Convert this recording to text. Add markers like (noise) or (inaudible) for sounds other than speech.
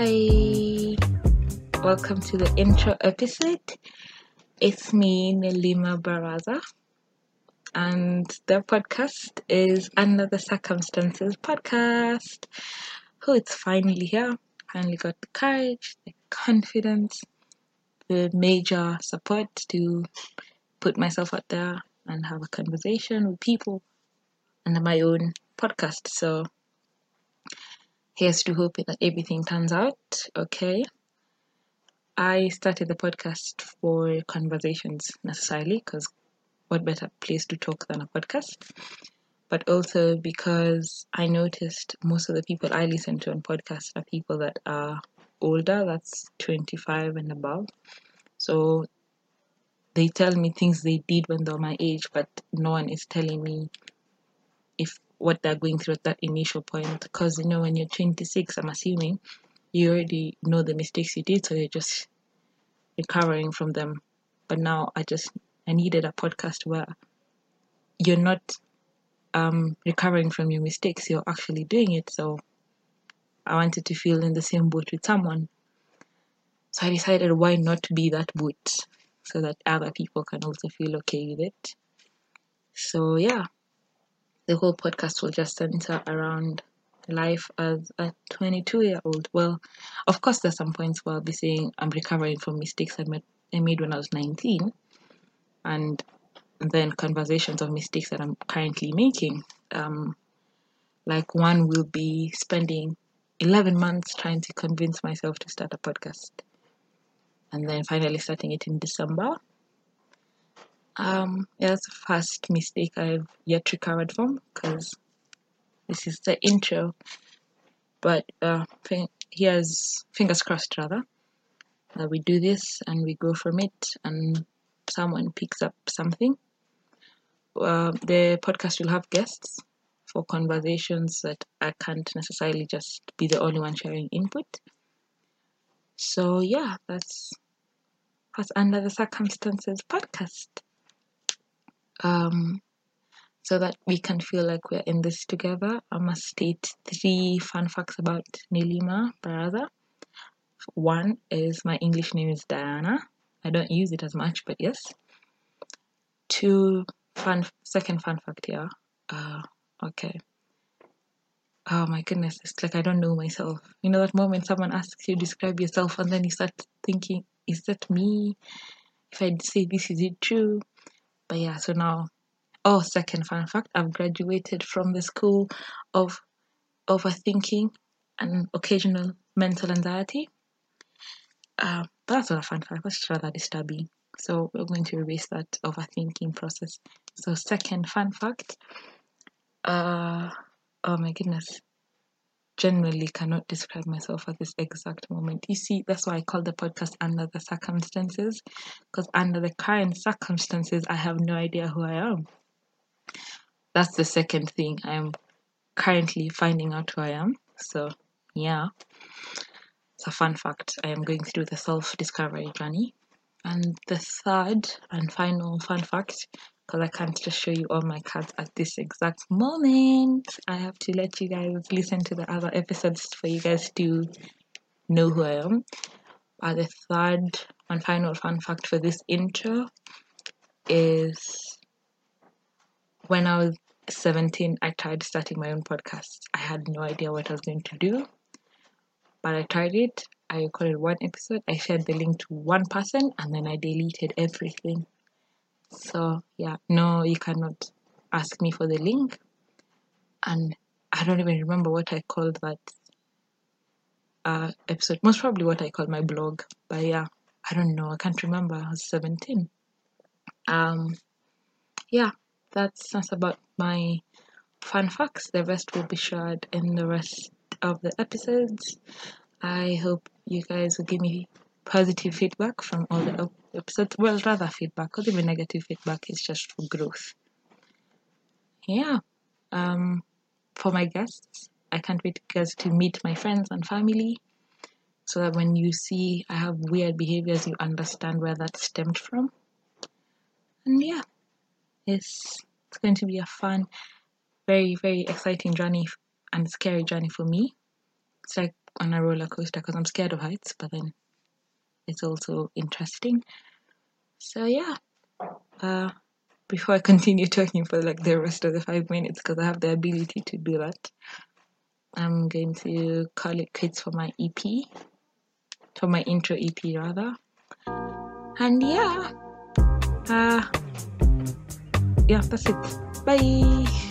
Hi, welcome to the intro episode. It's me, Nelima Baraza, and the podcast is Under the Circumstances podcast. Oh, it's finally here. Finally got the courage, the confidence, the major support to put myself out there and have a conversation with people under my own podcast. So here's to hoping that everything turns out okay. I started the podcast for conversations necessarily because what better place to talk than a podcast? But also because I noticed most of the people I listen to on podcasts are people that are older, that's 25 and above. So they tell me things they did when they were my age, but no one is telling me if what they're going through at that initial point. Because you know, when you're 26, I'm assuming you already know the mistakes you did, so you're just recovering from them. But now I just I needed a podcast where you're not um, recovering from your mistakes, you're actually doing it. So I wanted to feel in the same boat with someone. So I decided why not be that boat so that other people can also feel okay with it. So yeah, the whole podcast will just center around life as a 22 year old. Well, of course, there's some points where I'll be saying I'm recovering from mistakes I made, I made when I was 19, and then conversations of mistakes that I'm currently making. Um, like one will be spending 11 months trying to convince myself to start a podcast, and then finally starting it in December. Um, yeah, that's the first mistake I've yet recovered from because this is the intro. But uh, here's fingers crossed, rather. Uh, we do this and we go from it, and someone picks up something. Uh, the podcast will have guests for conversations that I can't necessarily just be the only one sharing input. So yeah, that's that's under the circumstances podcast um, so that we can feel like we're in this together, I must state three fun facts about Nelima Baraza. One is my English name is Diana. I don't use it as much, but yes. Two fun second fun fact here. Uh, okay. Oh my goodness, it's like I don't know myself. You know that moment someone asks you describe yourself and then you start thinking, is that me? If I say this, is it true? But yeah, so now, oh, second fun fact, I've graduated from the school of overthinking and occasional mental anxiety. Uh, but that's not a fun fact, that's rather disturbing. So we're going to erase that overthinking process. So second fun fact, uh, oh my goodness, genuinely cannot describe myself at this exact moment. You see, that's why I call the podcast Under the Circumstances, because under the current circumstances, I have no idea who I am. That's the second thing. I am currently finding out who I am. So, yeah, it's a fun fact. I am going through the self discovery journey. And the third and final fun fact because I can't just show you all my cards at this exact moment. I have to let you guys listen to the other episodes for you guys to know who I am. Uh, the third and final fun fact for this intro is when I was 17, I tried starting my own podcast. I had no idea what I was going to do, but I tried it. I recorded one episode, I shared the link to one person, and then I deleted everything. So yeah, no, you cannot ask me for the link. And I don't even remember what I called that uh, episode. Most probably what I called my blog. But yeah, I don't know. I can't remember. I was 17. Um, yeah, that's that's about my fun facts. The rest will be shared in the rest of the episodes. I hope you guys will give me positive feedback from all the episodes. Well, rather feedback, because even negative feedback is just for growth. Yeah. Um, for my guests, I can't wait guys to meet my friends and family so that when you see I have weird behaviors, you understand where that stemmed from. And yeah, it's, it's going to be a fun very, very exciting journey and scary journey for me. It's like on a roller coaster because I'm scared of heights, but then it's also interesting. So yeah, uh, before I (laughs) continue talking for like the rest of the five minutes, because I have the ability to do that, I'm going to call it quits for my EP, for my intro EP rather. And yeah, uh, yeah, that's it. Bye.